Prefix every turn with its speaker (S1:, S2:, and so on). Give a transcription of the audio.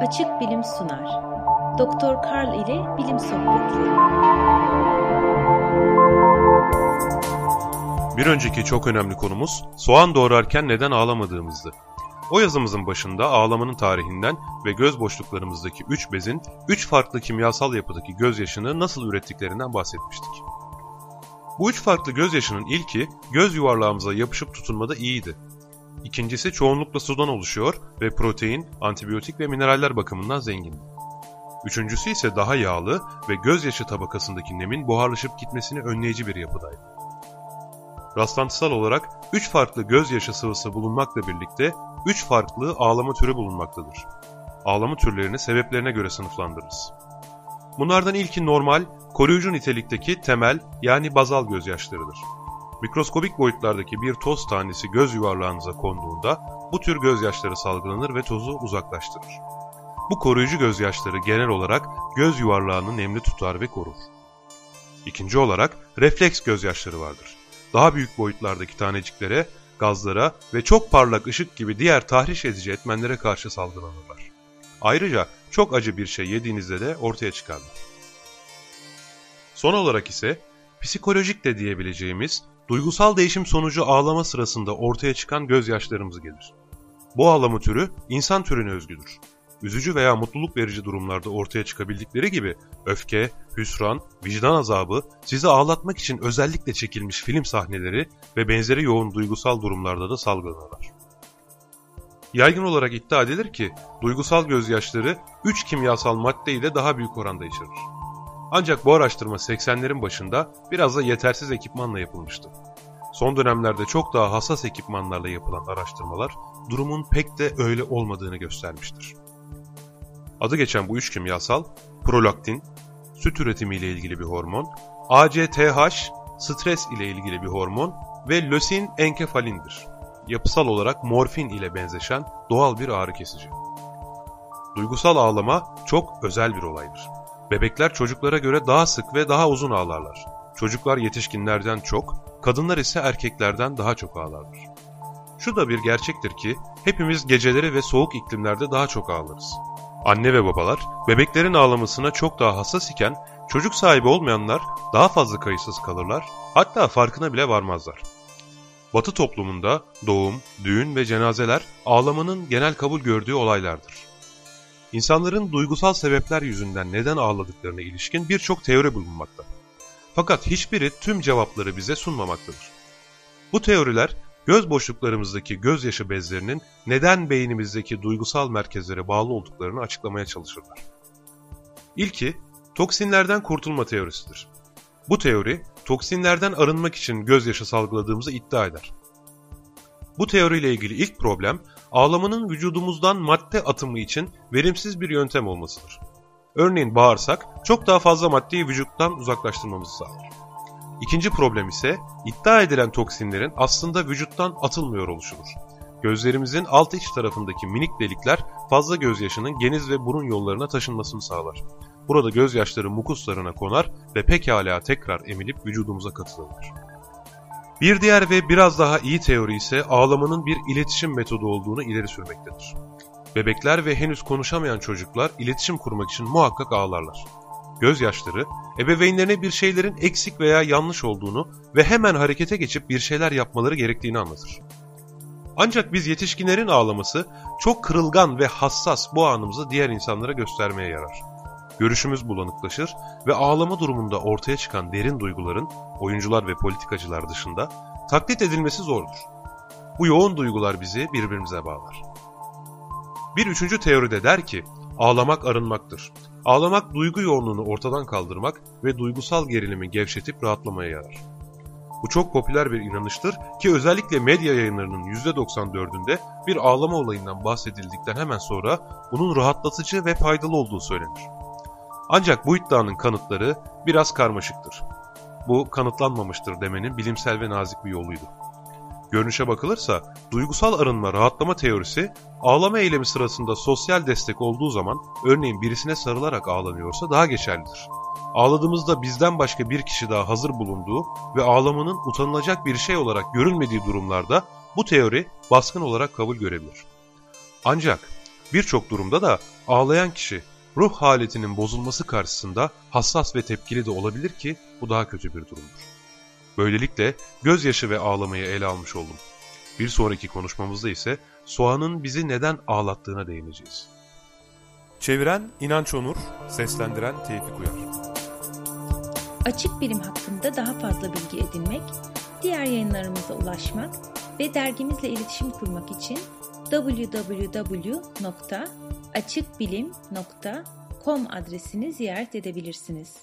S1: Açık Bilim sunar. Doktor Karl ile Bilim Sohbetleri.
S2: Bir önceki çok önemli konumuz soğan doğrarken neden ağlamadığımızdı. O yazımızın başında ağlamanın tarihinden ve göz boşluklarımızdaki 3 bezin 3 farklı kimyasal yapıdaki gözyaşını nasıl ürettiklerinden bahsetmiştik. Bu üç farklı gözyaşının ilki göz yuvarlağımıza yapışıp tutunmada iyiydi. İkincisi çoğunlukla sudan oluşuyor ve protein, antibiyotik ve mineraller bakımından zengindi. Üçüncüsü ise daha yağlı ve gözyaşı tabakasındaki nemin buharlaşıp gitmesini önleyici bir yapıdaydı. Rastlantısal olarak 3 farklı gözyaşı sıvısı bulunmakla birlikte 3 farklı ağlama türü bulunmaktadır. Ağlama türlerini sebeplerine göre sınıflandırırız. Bunlardan ilki normal, koruyucu nitelikteki temel yani bazal gözyaşlarıdır. Mikroskobik boyutlardaki bir toz tanesi göz yuvarlağınıza konduğunda bu tür gözyaşları salgılanır ve tozu uzaklaştırır. Bu koruyucu gözyaşları genel olarak göz yuvarlağını nemli tutar ve korur. İkinci olarak refleks gözyaşları vardır. Daha büyük boyutlardaki taneciklere, gazlara ve çok parlak ışık gibi diğer tahriş edici etmenlere karşı salgılanırlar. Ayrıca çok acı bir şey yediğinizde de ortaya çıkarlar. Son olarak ise psikolojik de diyebileceğimiz duygusal değişim sonucu ağlama sırasında ortaya çıkan gözyaşlarımız gelir. Bu ağlama türü insan türüne özgüdür. Üzücü veya mutluluk verici durumlarda ortaya çıkabildikleri gibi öfke, hüsran, vicdan azabı, sizi ağlatmak için özellikle çekilmiş film sahneleri ve benzeri yoğun duygusal durumlarda da salgılanırlar. Yaygın olarak iddia edilir ki duygusal gözyaşları 3 kimyasal madde ile daha büyük oranda içerir. Ancak bu araştırma 80'lerin başında biraz da yetersiz ekipmanla yapılmıştı. Son dönemlerde çok daha hassas ekipmanlarla yapılan araştırmalar durumun pek de öyle olmadığını göstermiştir. Adı geçen bu üç kimyasal prolaktin, süt üretimiyle ilgili bir hormon, ACTH, stres ile ilgili bir hormon ve lösin enkefalindir. Yapısal olarak morfin ile benzeşen doğal bir ağrı kesici. Duygusal ağlama çok özel bir olaydır. Bebekler çocuklara göre daha sık ve daha uzun ağlarlar. Çocuklar yetişkinlerden çok, kadınlar ise erkeklerden daha çok ağlarlar. Şu da bir gerçektir ki hepimiz geceleri ve soğuk iklimlerde daha çok ağlarız. Anne ve babalar bebeklerin ağlamasına çok daha hassas iken çocuk sahibi olmayanlar daha fazla kayıtsız kalırlar hatta farkına bile varmazlar. Batı toplumunda doğum, düğün ve cenazeler ağlamanın genel kabul gördüğü olaylardır. İnsanların duygusal sebepler yüzünden neden ağladıklarına ilişkin birçok teori bulunmakta. Fakat hiçbiri tüm cevapları bize sunmamaktadır. Bu teoriler göz boşluklarımızdaki gözyaşı bezlerinin neden beynimizdeki duygusal merkezlere bağlı olduklarını açıklamaya çalışırlar. İlki, toksinlerden kurtulma teorisidir. Bu teori, toksinlerden arınmak için gözyaşı salgıladığımızı iddia eder. Bu teoriyle ilgili ilk problem, ağlamanın vücudumuzdan madde atımı için verimsiz bir yöntem olmasıdır. Örneğin bağırsak, çok daha fazla maddeyi vücuttan uzaklaştırmamızı sağlar. İkinci problem ise iddia edilen toksinlerin aslında vücuttan atılmıyor oluşudur. Gözlerimizin alt iç tarafındaki minik delikler fazla gözyaşının geniz ve burun yollarına taşınmasını sağlar. Burada gözyaşları mukuslarına konar ve pekala tekrar emilip vücudumuza katılırlar. Bir diğer ve biraz daha iyi teori ise ağlamanın bir iletişim metodu olduğunu ileri sürmektedir. Bebekler ve henüz konuşamayan çocuklar iletişim kurmak için muhakkak ağlarlar. Gözyaşları, ebeveynlerine bir şeylerin eksik veya yanlış olduğunu ve hemen harekete geçip bir şeyler yapmaları gerektiğini anlatır. Ancak biz yetişkinlerin ağlaması çok kırılgan ve hassas bu anımızı diğer insanlara göstermeye yarar. Görüşümüz bulanıklaşır ve ağlama durumunda ortaya çıkan derin duyguların oyuncular ve politikacılar dışında taklit edilmesi zordur. Bu yoğun duygular bizi birbirimize bağlar. Bir üçüncü teoride der ki, ağlamak arınmaktır. Ağlamak duygu yoğunluğunu ortadan kaldırmak ve duygusal gerilimi gevşetip rahatlamaya yarar. Bu çok popüler bir inanıştır ki özellikle medya yayınlarının %94'ünde bir ağlama olayından bahsedildikten hemen sonra bunun rahatlatıcı ve faydalı olduğu söylenir. Ancak bu iddianın kanıtları biraz karmaşıktır. Bu kanıtlanmamıştır demenin bilimsel ve nazik bir yoluydu. Görünüşe bakılırsa duygusal arınma rahatlama teorisi ağlama eylemi sırasında sosyal destek olduğu zaman örneğin birisine sarılarak ağlanıyorsa daha geçerlidir. Ağladığımızda bizden başka bir kişi daha hazır bulunduğu ve ağlamanın utanılacak bir şey olarak görülmediği durumlarda bu teori baskın olarak kabul görebilir. Ancak Birçok durumda da ağlayan kişi ruh haletinin bozulması karşısında hassas ve tepkili de olabilir ki bu daha kötü bir durumdur. Böylelikle gözyaşı ve ağlamayı ele almış oldum. Bir sonraki konuşmamızda ise soğanın bizi neden ağlattığına değineceğiz. Çeviren İnanç Onur, seslendiren Tevfik Uyar.
S1: Açık bilim hakkında daha fazla bilgi edinmek, diğer yayınlarımıza ulaşmak ve dergimizle iletişim kurmak için www.açıkbilim.com adresini ziyaret edebilirsiniz.